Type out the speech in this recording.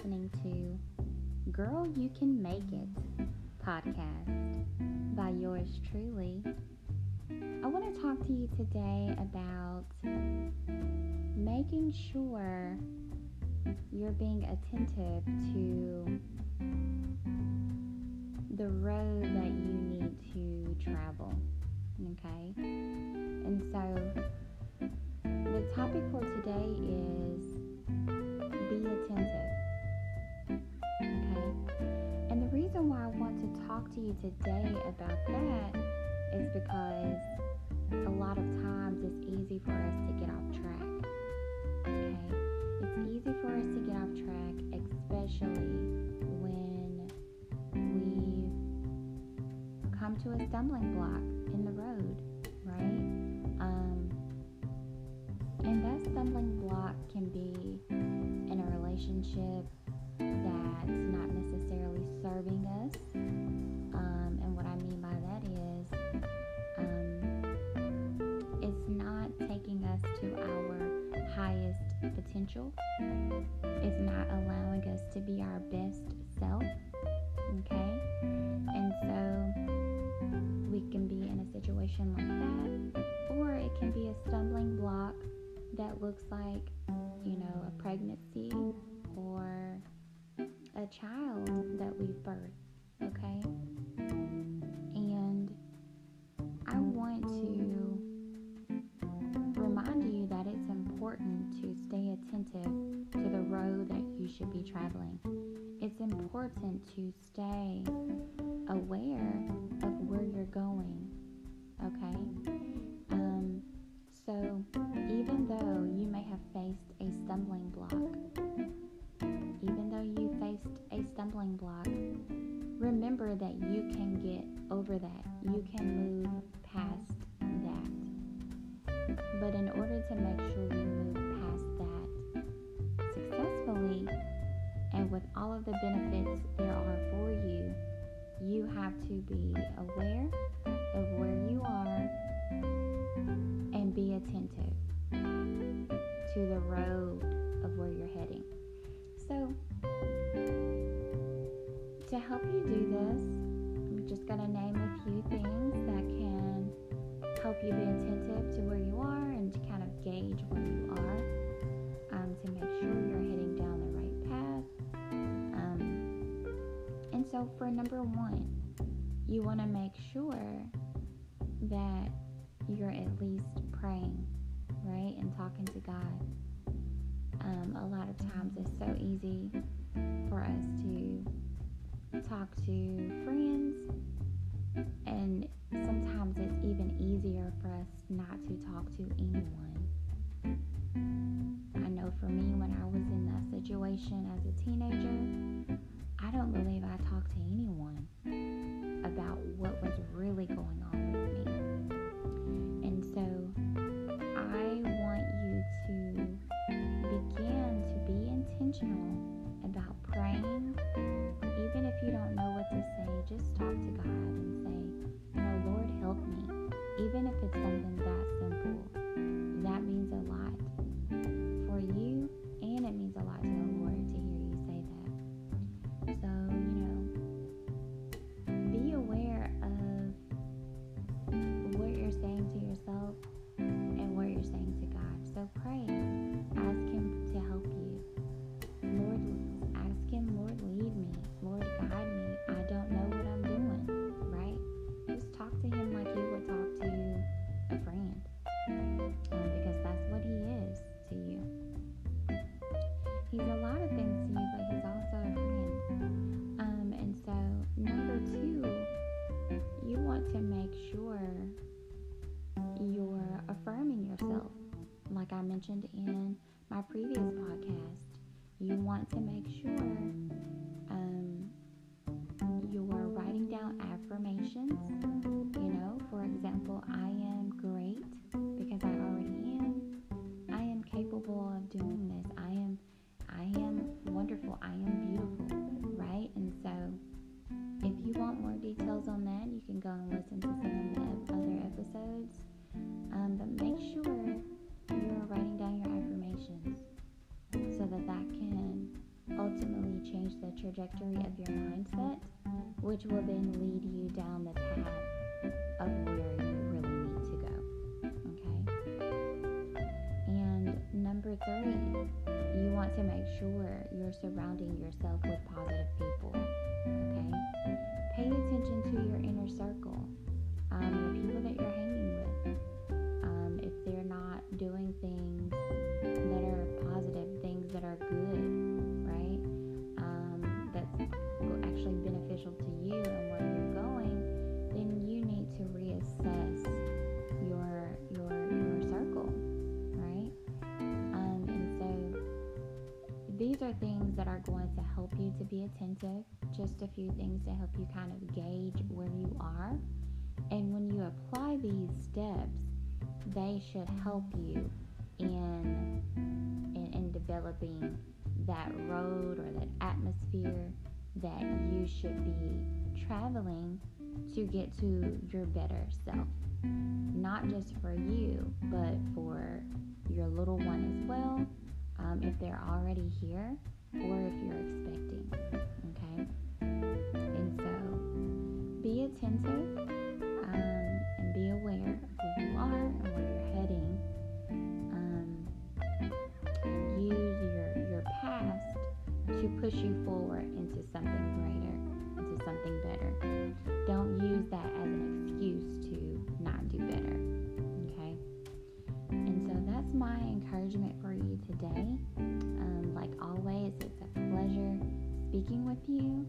listening to Girl You Can Make It podcast by yours truly. I want to talk to you today about making sure you're being attentive to the road that you need to travel. Okay? And so the topic for today is talk to you today about that is because a lot of times it's easy for us to get off track. Okay? It's easy for us to get off track, especially when we've come to a stumbling block in the road, right? Um, and that stumbling block can be in a relationship that's not necessarily serving us. Potential. is not allowing us to be our best self. Okay? And so we can be in a situation like that, or it can be a stumbling block that looks like, you know, a pregnancy or a child that we've birthed, okay? And I want to attentive to the road that you should be traveling. It's important to stay aware of where you're going, okay? Um, so, even though you may have faced a stumbling block, even though you faced a stumbling block, remember that you can get over that. You can move past that. But in order to make sure you move successfully and with all of the benefits there are for you, you have to be aware of where you are and be attentive to the road of where you're heading. So, to help you do this, I'm just going to name a few things that can help you be attentive to where you are and to kind of gauge where you are um, to make sure so, for number one, you want to make sure that you're at least praying, right? And talking to God. Um, a lot of times it's so easy for us to talk to friends, and sometimes it's even easier for us not to talk to anyone. I know for me, when I was in that situation as a teenager, mentioned change the trajectory of your mindset, which will then lead you down the path of where you really need to go. Okay? And number three, you want to make sure you're surrounding yourself with positive people. Okay? Pay attention to your inner circle, um, the people that you're hanging with. Um, if they're not doing things that are positive, things that are good these are things that are going to help you to be attentive. Just a few things to help you kind of gauge where you are. And when you apply these steps, they should help you in, in, in developing that road or that atmosphere that you should be traveling to get to your better self. Not just for you, but for your little one as well, um, if they're already here or if you're expecting. Okay? And so be attentive um, and be aware of who you are and where you're heading. Um, use your, your past to push you forward into something greater, into something better. Don't use that as an excuse to not do better my encouragement for you today. Um, like always, it's a pleasure speaking with you.